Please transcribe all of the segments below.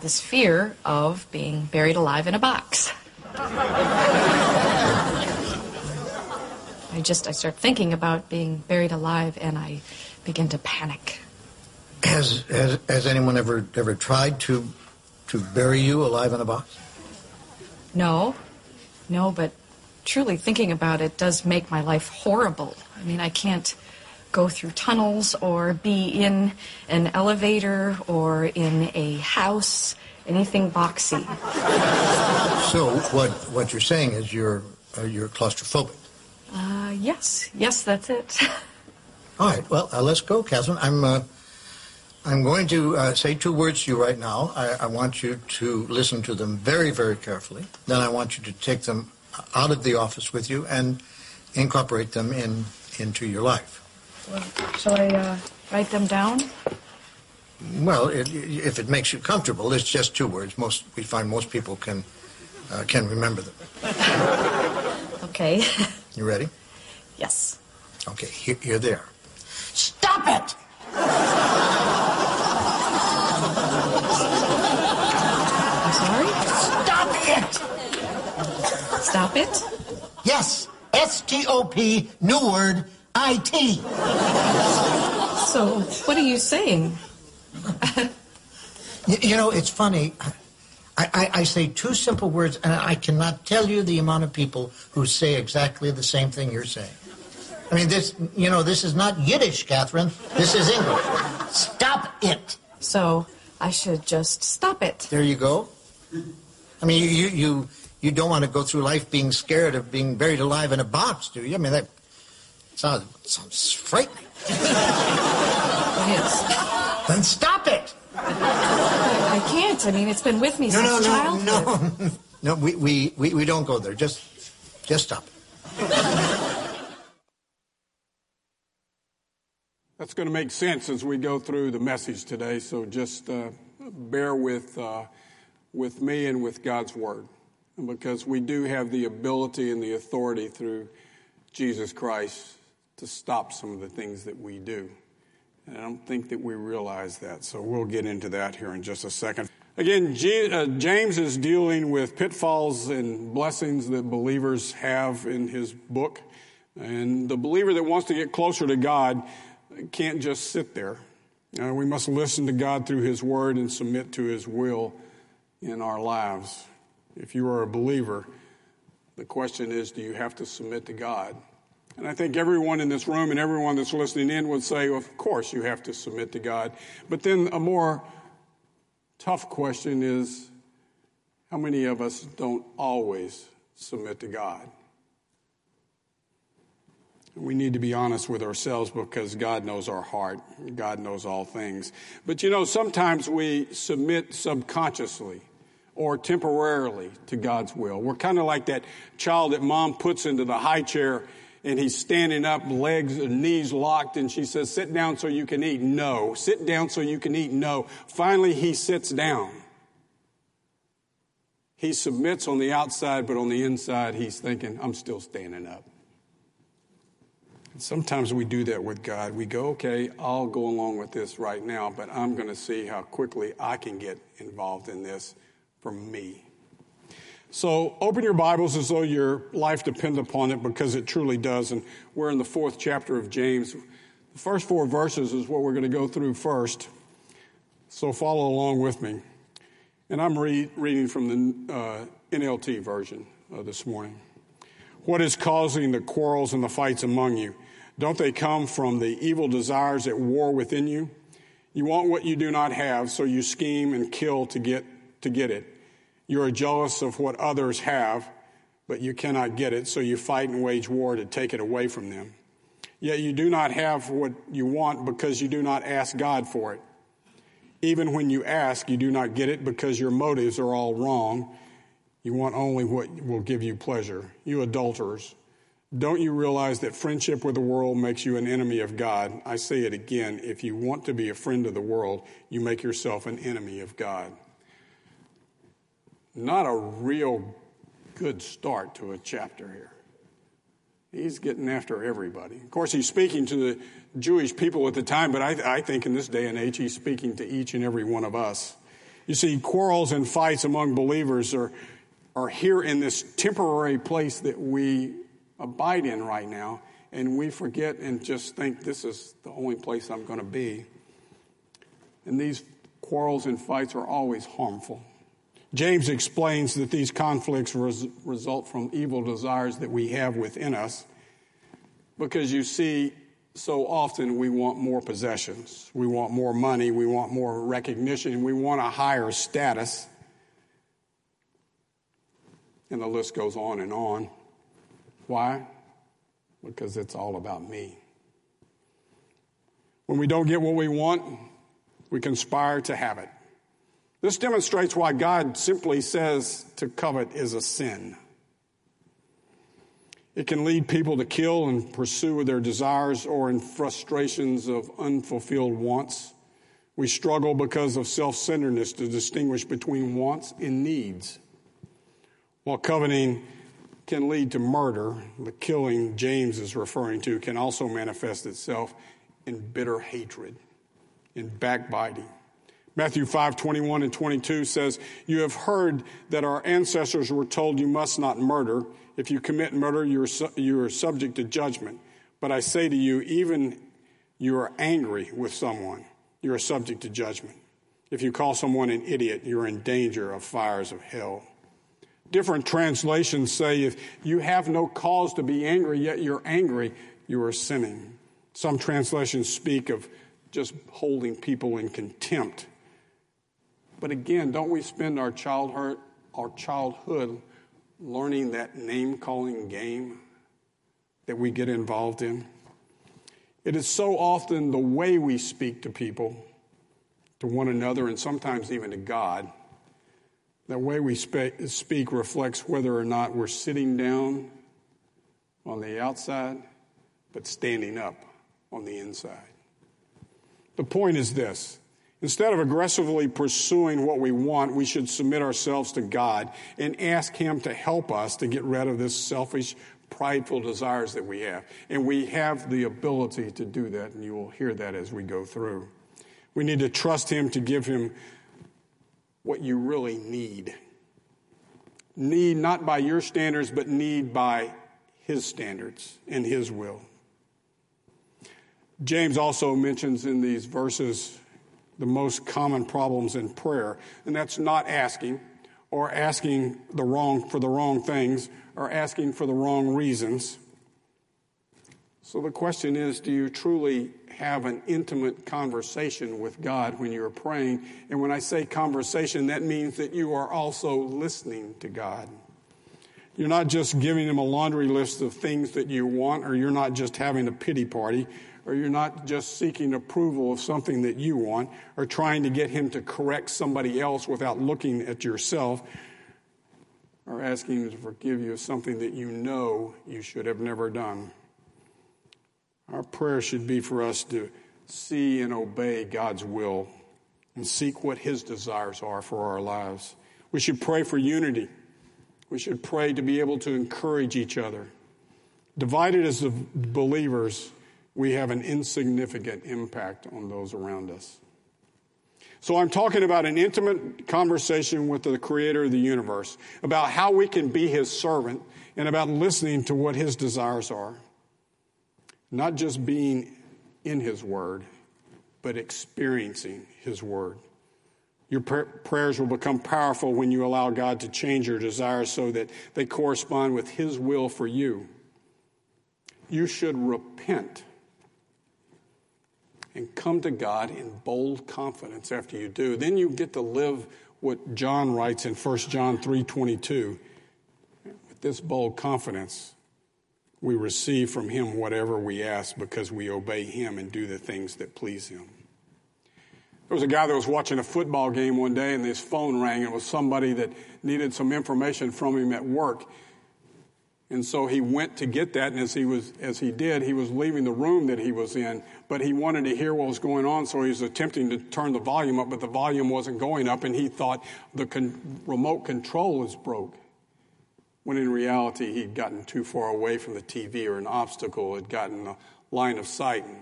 have this fear of being buried alive in a box. I just I start thinking about being buried alive and I begin to panic. Has, has, has anyone ever, ever tried to, to bury you alive in a box? No, no, but truly thinking about it does make my life horrible. I mean, I can't go through tunnels or be in an elevator or in a house, anything boxy. So what, what you're saying is you're, uh, you're claustrophobic. Uh, yes, yes, that's it. All right, well, uh, let's go, Catherine. I'm, uh, I'm going to uh, say two words to you right now. I, I want you to listen to them very, very carefully. Then I want you to take them out of the office with you and incorporate them in, into your life. Well, shall I uh, write them down? Well, it, if it makes you comfortable, it's just two words. Most we find most people can uh, can remember them. Okay. You ready? yes. Okay, here, here they are. Stop it! I'm sorry? Stop it! Stop it? Yes, S T O P, new word, I T. So, what are you saying? You, you know, it's funny. I, I, I say two simple words, and I cannot tell you the amount of people who say exactly the same thing you're saying. I mean, this, you know, this is not Yiddish, Catherine. This is English. Stop it. So, I should just stop it. There you go. I mean, you you you don't want to go through life being scared of being buried alive in a box, do you? I mean, that sounds sounds frightening. It is. Then stop it. I can't. I mean, it's been with me No, since no, no, childhood. no, no. We, we we we don't go there. Just just stop it. That's going to make sense as we go through the message today. So just uh, bear with uh, with me and with God's word, because we do have the ability and the authority through Jesus Christ to stop some of the things that we do. And I don't think that we realize that. So we'll get into that here in just a second. Again, uh, James is dealing with pitfalls and blessings that believers have in his book. And the believer that wants to get closer to God can't just sit there. Uh, we must listen to God through his word and submit to his will in our lives. If you are a believer, the question is do you have to submit to God? And I think everyone in this room and everyone that's listening in would say, of course, you have to submit to God. But then a more tough question is how many of us don't always submit to God? We need to be honest with ourselves because God knows our heart. God knows all things. But you know, sometimes we submit subconsciously or temporarily to God's will. We're kind of like that child that mom puts into the high chair and he's standing up, legs and knees locked, and she says, Sit down so you can eat. No. Sit down so you can eat. No. Finally, he sits down. He submits on the outside, but on the inside, he's thinking, I'm still standing up. Sometimes we do that with God. We go, okay, I'll go along with this right now, but I'm going to see how quickly I can get involved in this for me. So open your Bibles as though your life depends upon it because it truly does. And we're in the fourth chapter of James. The first four verses is what we're going to go through first. So follow along with me. And I'm re- reading from the uh, NLT version uh, this morning. What is causing the quarrels and the fights among you? Don't they come from the evil desires at war within you? You want what you do not have, so you scheme and kill to get, to get it. You are jealous of what others have, but you cannot get it, so you fight and wage war to take it away from them. Yet you do not have what you want because you do not ask God for it. Even when you ask, you do not get it because your motives are all wrong. You want only what will give you pleasure. You adulterers, don't you realize that friendship with the world makes you an enemy of God? I say it again if you want to be a friend of the world, you make yourself an enemy of God. Not a real good start to a chapter here. He's getting after everybody. Of course, he's speaking to the Jewish people at the time, but I, I, think in this day and age, he's speaking to each and every one of us. You see, quarrels and fights among believers are, are here in this temporary place that we abide in right now, and we forget and just think this is the only place I'm going to be. And these quarrels and fights are always harmful. James explains that these conflicts res- result from evil desires that we have within us because you see, so often we want more possessions, we want more money, we want more recognition, we want a higher status. And the list goes on and on. Why? Because it's all about me. When we don't get what we want, we conspire to have it. This demonstrates why God simply says to covet is a sin. It can lead people to kill and pursue their desires or in frustrations of unfulfilled wants. We struggle because of self centeredness to distinguish between wants and needs. While coveting can lead to murder, the killing James is referring to can also manifest itself in bitter hatred, in backbiting Matthew 5, 21 and 22 says, You have heard that our ancestors were told you must not murder. If you commit murder, you are, su- you are subject to judgment. But I say to you, even you are angry with someone, you are subject to judgment. If you call someone an idiot, you're in danger of fires of hell. Different translations say if you have no cause to be angry, yet you're angry, you are sinning. Some translations speak of just holding people in contempt but again, don't we spend our childhood, our childhood learning that name calling game that we get involved in? It is so often the way we speak to people, to one another, and sometimes even to God. The way we speak reflects whether or not we're sitting down on the outside, but standing up on the inside. The point is this Instead of aggressively pursuing what we want, we should submit ourselves to God and ask Him to help us to get rid of this selfish, prideful desires that we have. And we have the ability to do that, and you will hear that as we go through. We need to trust Him to give Him what you really need. Need not by your standards, but need by His standards and His will. James also mentions in these verses the most common problems in prayer, and that's not asking or asking the wrong for the wrong things or asking for the wrong reasons. So the question is do you truly have an intimate conversation with God when you're praying? And when I say conversation, that means that you are also listening to God. You're not just giving him a laundry list of things that you want, or you're not just having a pity party or you're not just seeking approval of something that you want, or trying to get Him to correct somebody else without looking at yourself, or asking Him to forgive you of something that you know you should have never done. Our prayer should be for us to see and obey God's will and seek what His desires are for our lives. We should pray for unity. We should pray to be able to encourage each other. Divided as believers, we have an insignificant impact on those around us. So I'm talking about an intimate conversation with the creator of the universe, about how we can be his servant, and about listening to what his desires are. Not just being in his word, but experiencing his word. Your prayers will become powerful when you allow God to change your desires so that they correspond with his will for you. You should repent and come to God in bold confidence after you do. Then you get to live what John writes in 1 John 3:22. With this bold confidence, we receive from him whatever we ask because we obey him and do the things that please him. There was a guy that was watching a football game one day and his phone rang. It was somebody that needed some information from him at work. And so he went to get that, and as he was as he did, he was leaving the room that he was in, but he wanted to hear what was going on, so he was attempting to turn the volume up, but the volume wasn't going up, and he thought the con- remote control is broke. when in reality he'd gotten too far away from the TV or an obstacle had gotten a line of sight and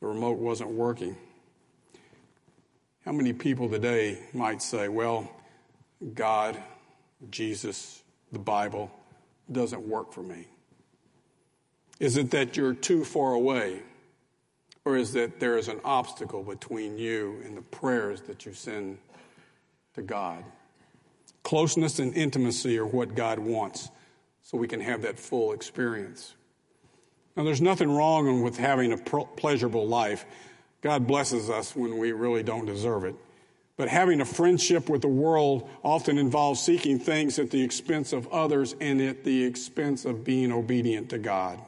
the remote wasn't working. How many people today might say, well, God, Jesus, the Bible doesn't work for me? Is it that you're too far away? Or is that there is an obstacle between you and the prayers that you send to God? Closeness and intimacy are what God wants so we can have that full experience. Now, there's nothing wrong with having a pleasurable life. God blesses us when we really don't deserve it. But having a friendship with the world often involves seeking things at the expense of others and at the expense of being obedient to God.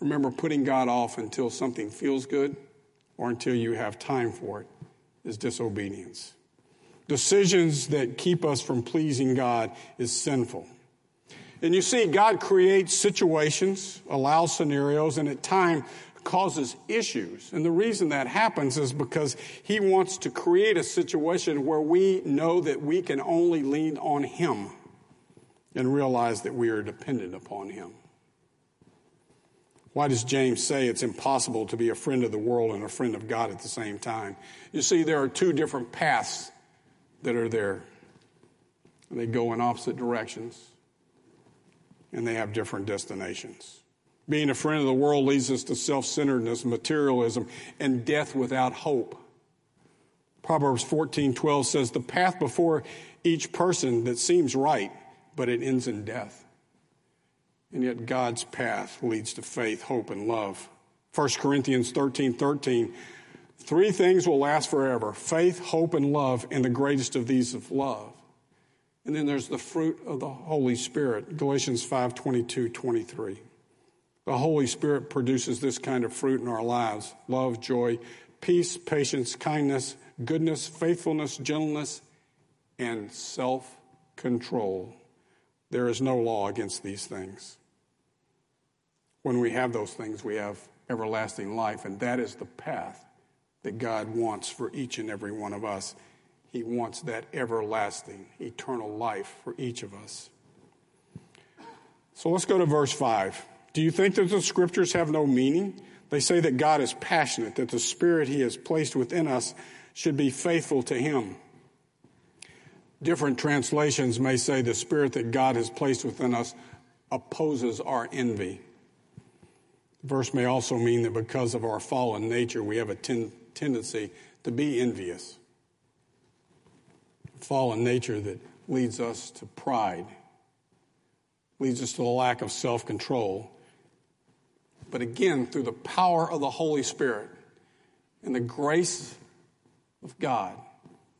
Remember, putting God off until something feels good or until you have time for it is disobedience. Decisions that keep us from pleasing God is sinful. And you see, God creates situations, allows scenarios, and at times causes issues. And the reason that happens is because He wants to create a situation where we know that we can only lean on Him and realize that we are dependent upon Him. Why does James say it's impossible to be a friend of the world and a friend of God at the same time? You see, there are two different paths that are there. And they go in opposite directions, and they have different destinations. Being a friend of the world leads us to self centeredness, materialism, and death without hope. Proverbs 14 12 says, The path before each person that seems right, but it ends in death. And yet God's path leads to faith, hope, and love. 1 Corinthians 13 13. Three things will last forever faith, hope, and love, and the greatest of these is love. And then there's the fruit of the Holy Spirit, Galatians 5 22 23. The Holy Spirit produces this kind of fruit in our lives love, joy, peace, patience, kindness, goodness, faithfulness, gentleness, and self control. There is no law against these things. When we have those things, we have everlasting life, and that is the path that God wants for each and every one of us. He wants that everlasting, eternal life for each of us. So let's go to verse 5. Do you think that the scriptures have no meaning? They say that God is passionate, that the spirit he has placed within us should be faithful to him. Different translations may say the spirit that God has placed within us opposes our envy. Verse may also mean that because of our fallen nature, we have a ten- tendency to be envious. Fallen nature that leads us to pride, leads us to a lack of self control. But again, through the power of the Holy Spirit and the grace of God,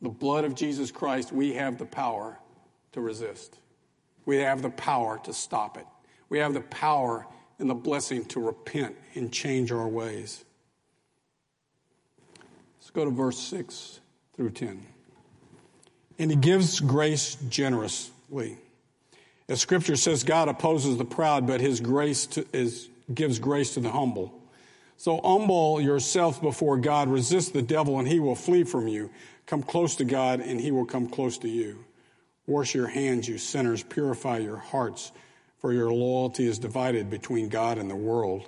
the blood of Jesus Christ, we have the power to resist. We have the power to stop it. We have the power and the blessing to repent and change our ways. Let's go to verse 6 through 10. And he gives grace generously. As scripture says, God opposes the proud, but his grace to, is, gives grace to the humble. So humble yourself before God, resist the devil, and he will flee from you. Come close to God, and he will come close to you. Wash your hands, you sinners. Purify your hearts for your loyalty is divided between God and the world.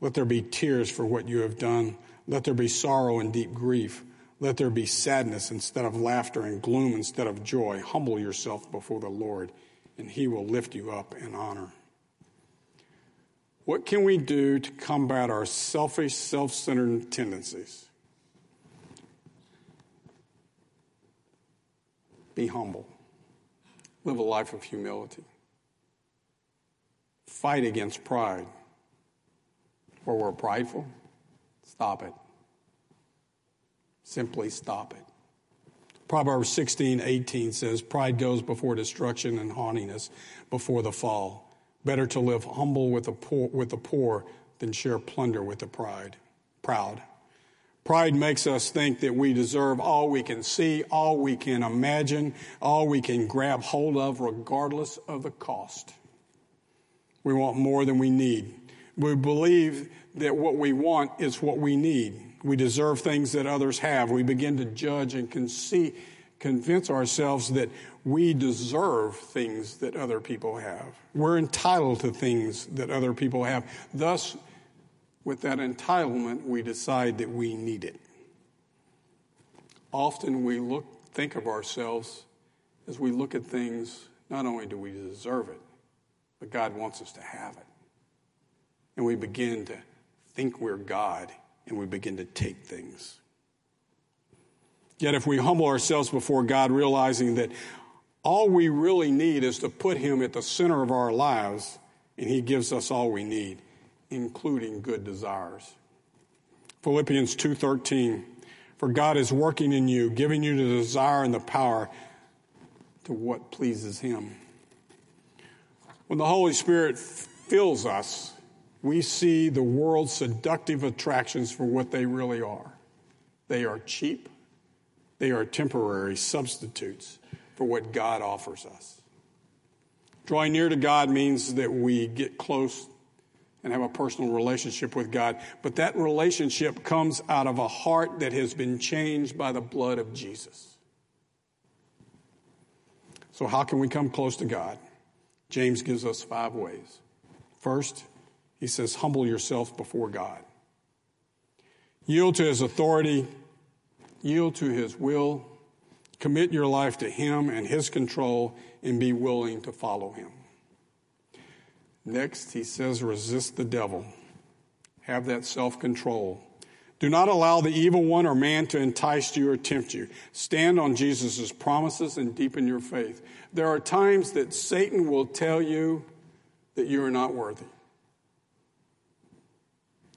Let there be tears for what you have done. Let there be sorrow and deep grief. Let there be sadness instead of laughter and gloom instead of joy. Humble yourself before the Lord, and he will lift you up in honor. What can we do to combat our selfish, self centered tendencies? Be humble. Live a life of humility fight against pride. Where we're prideful, stop it. Simply stop it. Proverbs 16, 18 says, Pride goes before destruction and haughtiness before the fall. Better to live humble with the poor, with the poor than share plunder with the pride, proud. Pride makes us think that we deserve all we can see, all we can imagine, all we can grab hold of, regardless of the cost. We want more than we need. We believe that what we want is what we need. We deserve things that others have. We begin to judge and convince ourselves that we deserve things that other people have. We're entitled to things that other people have. Thus, with that entitlement, we decide that we need it. Often we look, think of ourselves as we look at things, not only do we deserve it, but God wants us to have it. And we begin to think we're God and we begin to take things. Yet, if we humble ourselves before God, realizing that all we really need is to put Him at the center of our lives, and He gives us all we need, including good desires. Philippians 2:13 For God is working in you, giving you the desire and the power to what pleases Him. When the Holy Spirit fills us, we see the world's seductive attractions for what they really are. They are cheap, they are temporary substitutes for what God offers us. Drawing near to God means that we get close and have a personal relationship with God, but that relationship comes out of a heart that has been changed by the blood of Jesus. So, how can we come close to God? James gives us five ways. First, he says, humble yourself before God. Yield to his authority, yield to his will, commit your life to him and his control, and be willing to follow him. Next, he says, resist the devil. Have that self control. Do not allow the evil one or man to entice you or tempt you. Stand on Jesus' promises and deepen your faith. There are times that Satan will tell you that you are not worthy.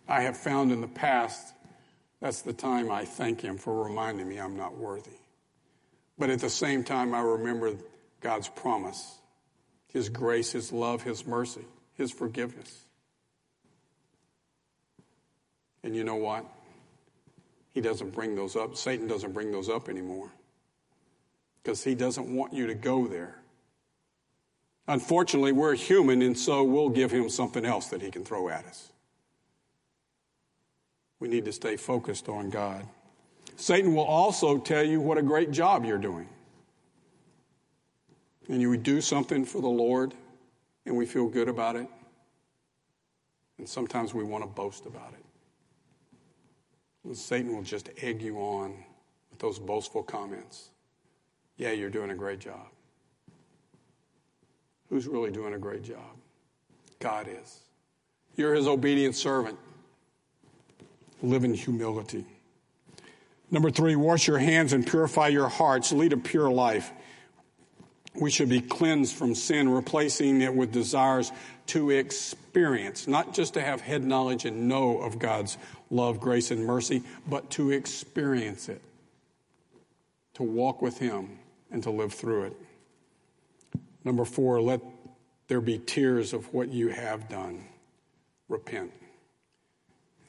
I have found in the past that's the time I thank him for reminding me I'm not worthy. But at the same time, I remember God's promise His grace, His love, His mercy, His forgiveness. And you know what? He doesn't bring those up. Satan doesn't bring those up anymore because he doesn't want you to go there. Unfortunately, we're human, and so we'll give him something else that he can throw at us. We need to stay focused on God. Satan will also tell you what a great job you're doing. And you do something for the Lord, and we feel good about it. And sometimes we want to boast about it. Satan will just egg you on with those boastful comments. Yeah, you're doing a great job. Who's really doing a great job? God is. You're his obedient servant. Live in humility. Number three, wash your hands and purify your hearts. Lead a pure life. We should be cleansed from sin, replacing it with desires to experience, not just to have head knowledge and know of God's love, grace, and mercy, but to experience it, to walk with Him, and to live through it. Number four, let there be tears of what you have done. Repent.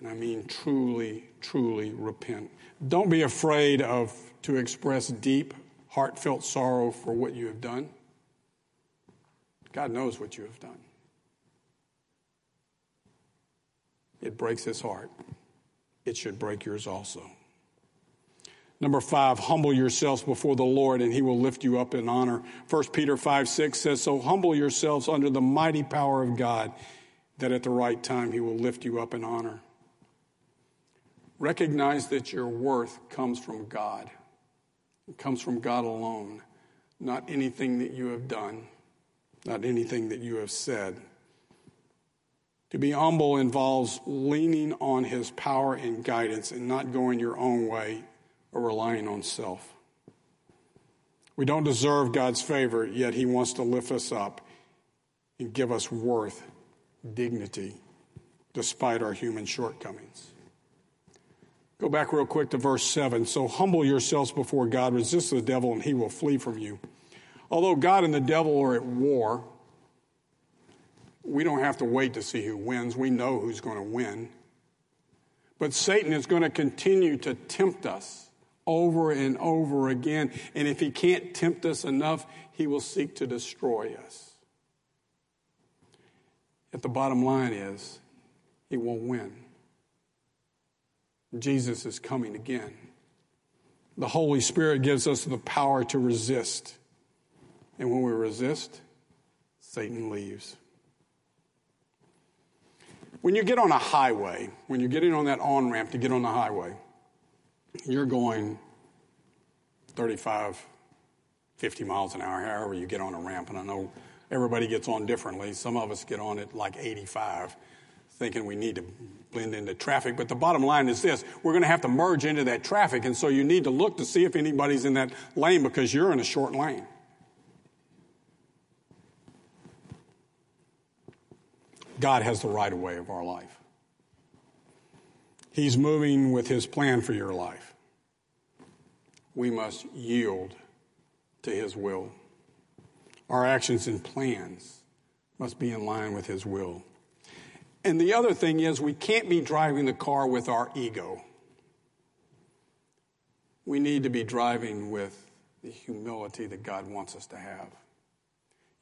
And I mean truly, truly repent. Don't be afraid of to express deep, heartfelt sorrow for what you have done. God knows what you have done. It breaks his heart. It should break yours also. Number five, humble yourselves before the Lord and he will lift you up in honor. 1 Peter 5 6 says, So humble yourselves under the mighty power of God, that at the right time he will lift you up in honor. Recognize that your worth comes from God. It comes from God alone, not anything that you have done, not anything that you have said. To be humble involves leaning on his power and guidance and not going your own way or relying on self. We don't deserve God's favor, yet he wants to lift us up and give us worth, dignity, despite our human shortcomings. Go back real quick to verse 7. So humble yourselves before God, resist the devil, and he will flee from you. Although God and the devil are at war, we don't have to wait to see who wins. We know who's going to win. But Satan is going to continue to tempt us over and over again. And if he can't tempt us enough, he will seek to destroy us. Yet the bottom line is, he won't win. Jesus is coming again. The Holy Spirit gives us the power to resist. And when we resist, Satan leaves. When you get on a highway, when you're getting on that on ramp to get on the highway, you're going 35, 50 miles an hour, however you get on a ramp. And I know everybody gets on differently. Some of us get on at like 85, thinking we need to blend into traffic. But the bottom line is this we're going to have to merge into that traffic. And so you need to look to see if anybody's in that lane because you're in a short lane. God has the right of way of our life. He's moving with His plan for your life. We must yield to His will. Our actions and plans must be in line with His will. And the other thing is, we can't be driving the car with our ego. We need to be driving with the humility that God wants us to have.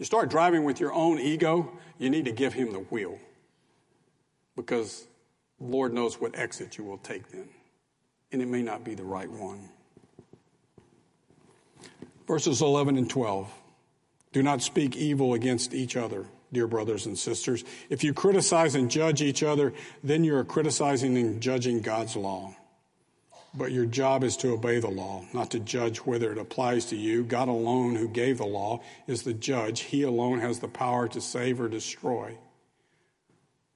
You start driving with your own ego, you need to give him the wheel. Because Lord knows what exit you will take then. And it may not be the right one. Verses 11 and 12. Do not speak evil against each other, dear brothers and sisters. If you criticize and judge each other, then you are criticizing and judging God's law. But your job is to obey the law, not to judge whether it applies to you. God alone, who gave the law, is the judge. He alone has the power to save or destroy.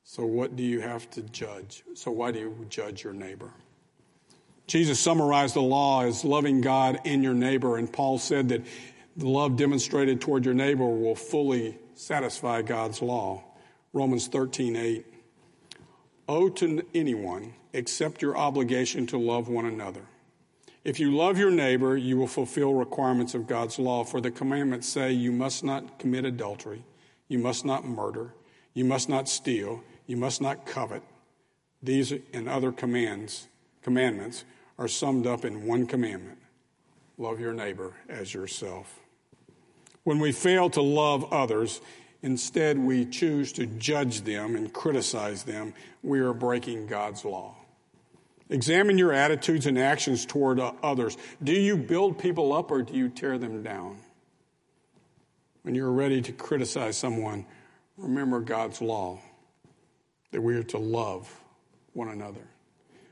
So, what do you have to judge? So, why do you judge your neighbor? Jesus summarized the law as loving God and your neighbor, and Paul said that the love demonstrated toward your neighbor will fully satisfy God's law. Romans 13, 8. Owe to anyone accept your obligation to love one another. If you love your neighbor, you will fulfill requirements of God's law, for the commandments say you must not commit adultery, you must not murder, you must not steal, you must not covet. These and other commands, commandments are summed up in one commandment. Love your neighbor as yourself. When we fail to love others, instead we choose to judge them and criticize them, we are breaking God's law. Examine your attitudes and actions toward others. Do you build people up or do you tear them down? When you're ready to criticize someone, remember God's law that we are to love one another.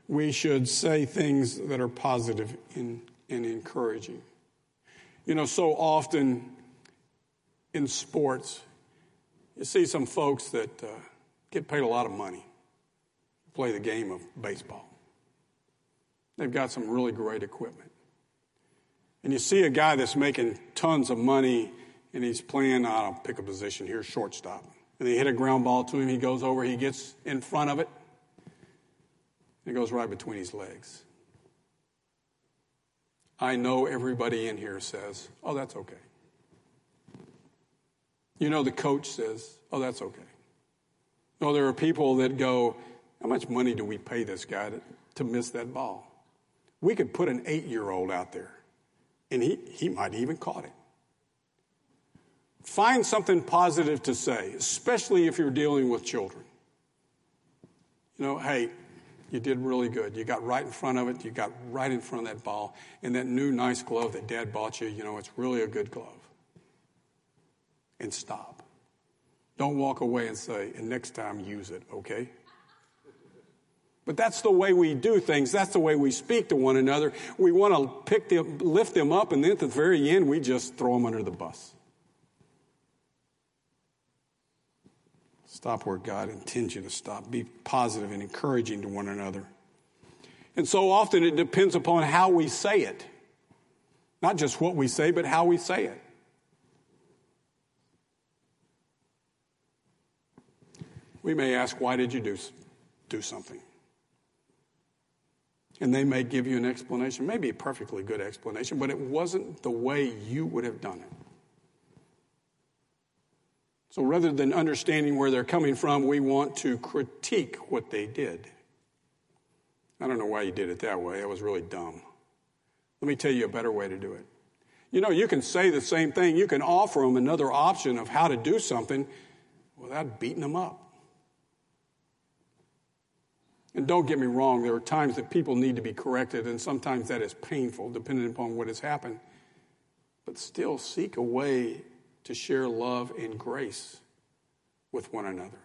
We should say things that are positive and, and encouraging. You know, so often in sports, you see some folks that uh, get paid a lot of money to play the game of baseball. They've got some really great equipment. And you see a guy that's making tons of money and he's playing, I don't pick a position here, shortstop. And they hit a ground ball to him. He goes over, he gets in front of it, it goes right between his legs. I know everybody in here says, oh, that's okay. You know, the coach says, oh, that's okay. No, there are people that go, how much money do we pay this guy to, to miss that ball? We could put an eight year old out there, and he, he might even caught it. Find something positive to say, especially if you're dealing with children. You know, hey, you did really good. You got right in front of it. You got right in front of that ball. And that new nice glove that dad bought you, you know, it's really a good glove. And stop. Don't walk away and say, and next time use it, okay? But that's the way we do things. That's the way we speak to one another. We want to pick them, lift them up, and then at the very end, we just throw them under the bus. Stop where God intends you to stop. Be positive and encouraging to one another. And so often it depends upon how we say it. Not just what we say, but how we say it. We may ask, why did you do, do something? And they may give you an explanation, maybe a perfectly good explanation, but it wasn't the way you would have done it. So rather than understanding where they're coming from, we want to critique what they did. I don't know why you did it that way. It was really dumb. Let me tell you a better way to do it. You know, you can say the same thing, you can offer them another option of how to do something without beating them up. And don't get me wrong, there are times that people need to be corrected, and sometimes that is painful, depending upon what has happened. But still seek a way to share love and grace with one another.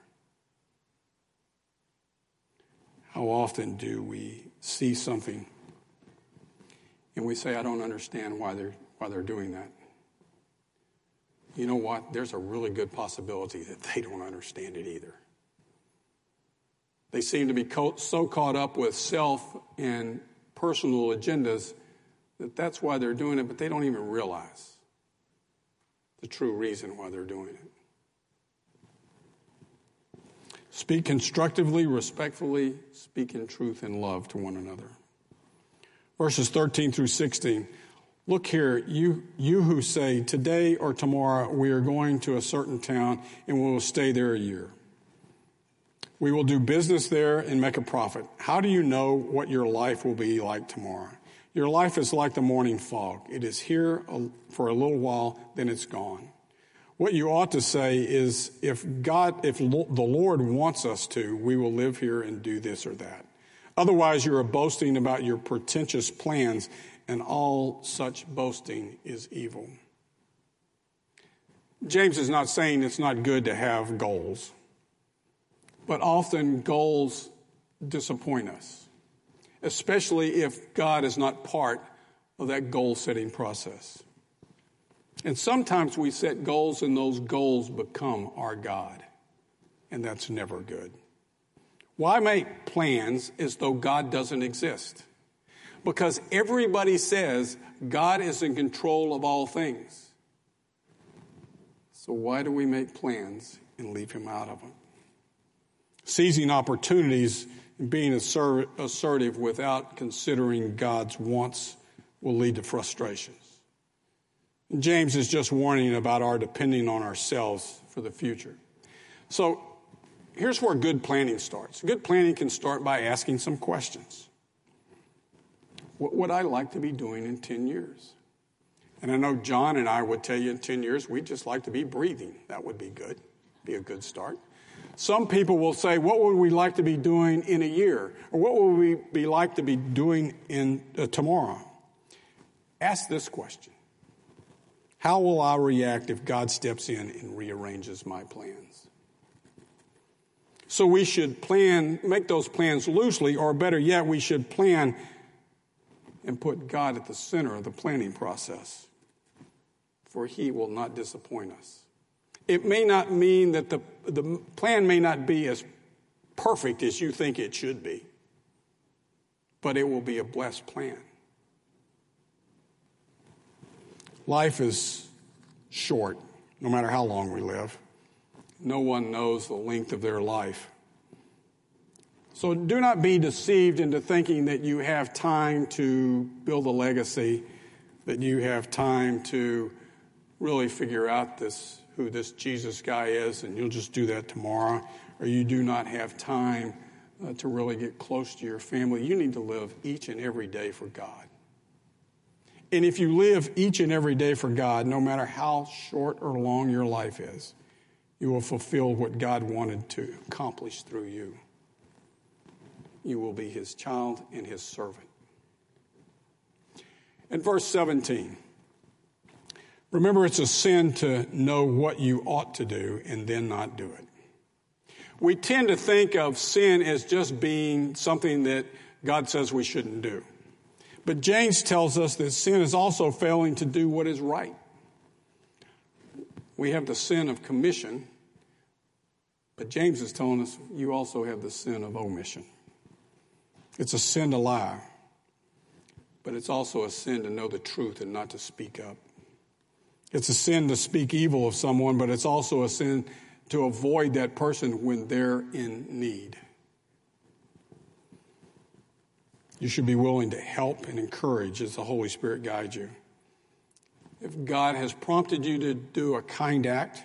How often do we see something and we say, I don't understand why they're, why they're doing that? You know what? There's a really good possibility that they don't understand it either. They seem to be so caught up with self and personal agendas that that's why they're doing it, but they don't even realize the true reason why they're doing it. Speak constructively, respectfully, speak in truth and love to one another. Verses 13 through 16. Look here, you, you who say, Today or tomorrow we are going to a certain town and we will stay there a year. We will do business there and make a profit. How do you know what your life will be like tomorrow? Your life is like the morning fog. It is here uh, for a little while, then it's gone. What you ought to say is, if God, if the Lord wants us to, we will live here and do this or that. Otherwise, you are boasting about your pretentious plans, and all such boasting is evil. James is not saying it's not good to have goals. But often goals disappoint us, especially if God is not part of that goal setting process. And sometimes we set goals and those goals become our God, and that's never good. Why make plans as though God doesn't exist? Because everybody says God is in control of all things. So why do we make plans and leave him out of them? Seizing opportunities and being assertive without considering God's wants will lead to frustrations. And James is just warning about our depending on ourselves for the future. So here's where good planning starts. Good planning can start by asking some questions. What would I like to be doing in 10 years? And I know John and I would tell you in 10 years, we'd just like to be breathing. That would be good, be a good start. Some people will say, What would we like to be doing in a year? Or what would we be like to be doing in uh, tomorrow? Ask this question How will I react if God steps in and rearranges my plans? So we should plan, make those plans loosely, or better yet, we should plan and put God at the center of the planning process, for He will not disappoint us. It may not mean that the, the plan may not be as perfect as you think it should be, but it will be a blessed plan. Life is short, no matter how long we live. No one knows the length of their life. So do not be deceived into thinking that you have time to build a legacy, that you have time to really figure out this who this Jesus guy is, and you'll just do that tomorrow, or you do not have time uh, to really get close to your family. You need to live each and every day for God. And if you live each and every day for God, no matter how short or long your life is, you will fulfill what God wanted to accomplish through you. You will be his child and his servant. In verse 17, Remember, it's a sin to know what you ought to do and then not do it. We tend to think of sin as just being something that God says we shouldn't do. But James tells us that sin is also failing to do what is right. We have the sin of commission, but James is telling us you also have the sin of omission. It's a sin to lie, but it's also a sin to know the truth and not to speak up. It's a sin to speak evil of someone, but it's also a sin to avoid that person when they're in need. You should be willing to help and encourage as the Holy Spirit guides you. If God has prompted you to do a kind act,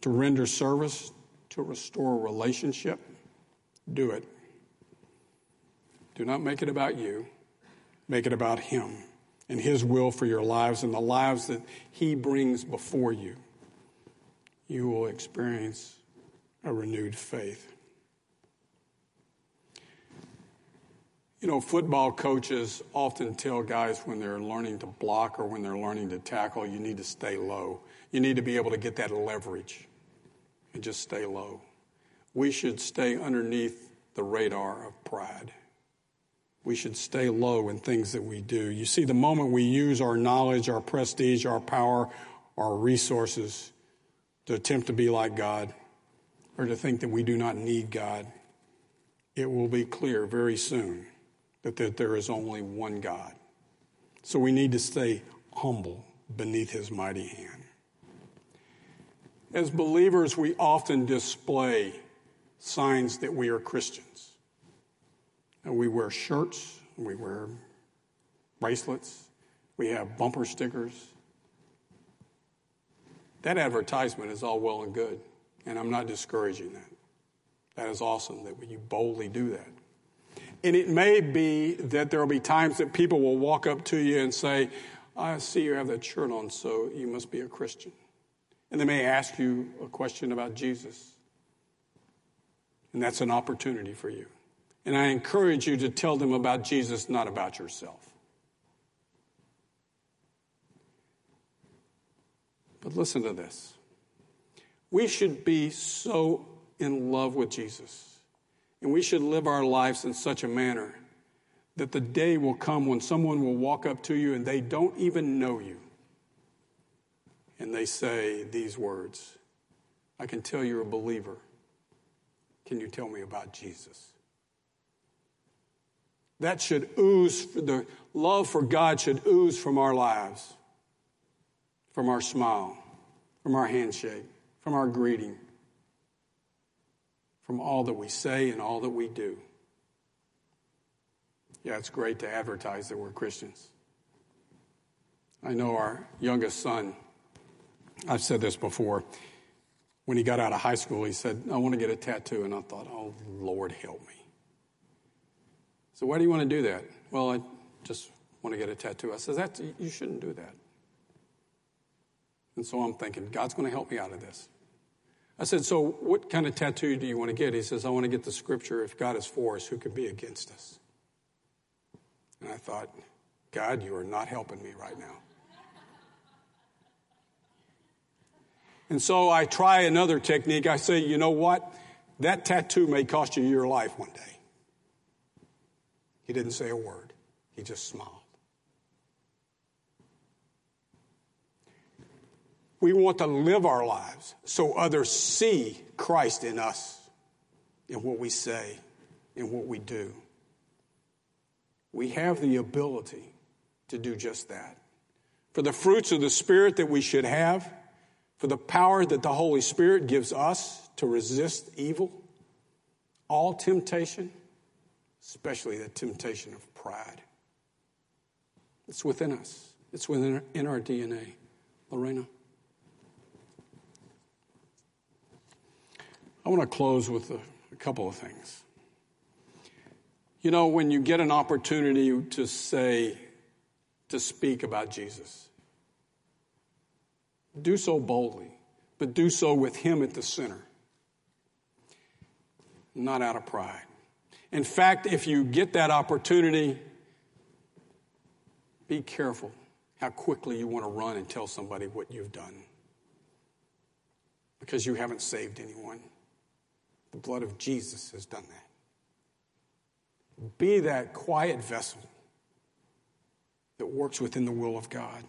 to render service, to restore a relationship, do it. Do not make it about you, make it about Him and His will for your lives and the lives that He brings before you, you will experience a renewed faith. You know, football coaches often tell guys when they're learning to block or when they're learning to tackle, you need to stay low. You need to be able to get that leverage and just stay low. We should stay underneath the radar of pride. We should stay low in things that we do. You see, the moment we use our knowledge, our prestige, our power, our resources to attempt to be like God or to think that we do not need God, it will be clear very soon that, that there is only one God. So we need to stay humble beneath his mighty hand. As believers, we often display signs that we are Christians. And we wear shirts, we wear bracelets, we have bumper stickers. That advertisement is all well and good, and I'm not discouraging that. That is awesome that you boldly do that. And it may be that there will be times that people will walk up to you and say, I see you have that shirt on, so you must be a Christian. And they may ask you a question about Jesus. And that's an opportunity for you. And I encourage you to tell them about Jesus, not about yourself. But listen to this. We should be so in love with Jesus and we should live our lives in such a manner that the day will come when someone will walk up to you and they don't even know you. And they say these words I can tell you're a believer. Can you tell me about Jesus? That should ooze, the love for God should ooze from our lives, from our smile, from our handshake, from our greeting from all that we say and all that we do. Yeah, it's great to advertise that we're Christians. I know our youngest son, I've said this before, when he got out of high school, he said, I want to get a tattoo. And I thought, oh, Lord, help me. So, why do you want to do that? Well, I just want to get a tattoo. I said, that, you shouldn't do that. And so I'm thinking, God's going to help me out of this. I said, So what kind of tattoo do you want to get? He says, I want to get the scripture if God is for us, who could be against us? And I thought, God, you are not helping me right now. And so I try another technique. I say, you know what? That tattoo may cost you your life one day. He didn't say a word, he just smiled. We want to live our lives so others see Christ in us, in what we say, in what we do. We have the ability to do just that. For the fruits of the Spirit that we should have, for the power that the Holy Spirit gives us to resist evil, all temptation, especially the temptation of pride. It's within us, it's within our, in our DNA. Lorena? I want to close with a, a couple of things. You know, when you get an opportunity to say, to speak about Jesus, do so boldly, but do so with Him at the center, not out of pride. In fact, if you get that opportunity, be careful how quickly you want to run and tell somebody what you've done because you haven't saved anyone. The blood of Jesus has done that. Be that quiet vessel that works within the will of God.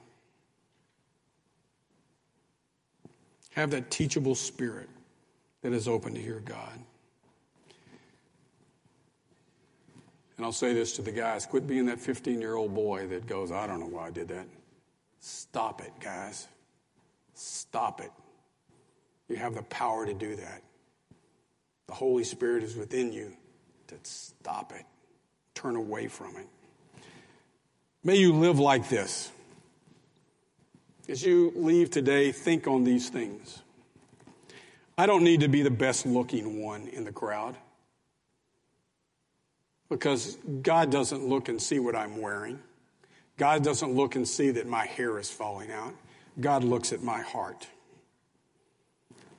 Have that teachable spirit that is open to hear God. And I'll say this to the guys quit being that 15 year old boy that goes, I don't know why I did that. Stop it, guys. Stop it. You have the power to do that. The Holy Spirit is within you to stop it, turn away from it. May you live like this. As you leave today, think on these things. I don't need to be the best looking one in the crowd because God doesn't look and see what I'm wearing. God doesn't look and see that my hair is falling out. God looks at my heart.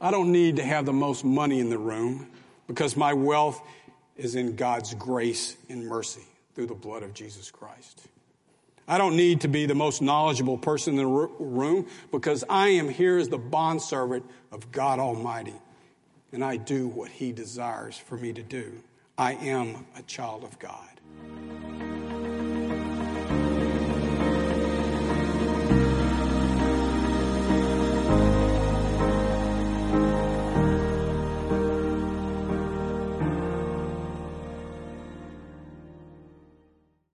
I don't need to have the most money in the room because my wealth is in God's grace and mercy. through the blood of Jesus Christ. I don't need to be the most knowledgeable person in the room because I am here as the bondservant of God Almighty, and I do what He desires for me to do. I am a child of God.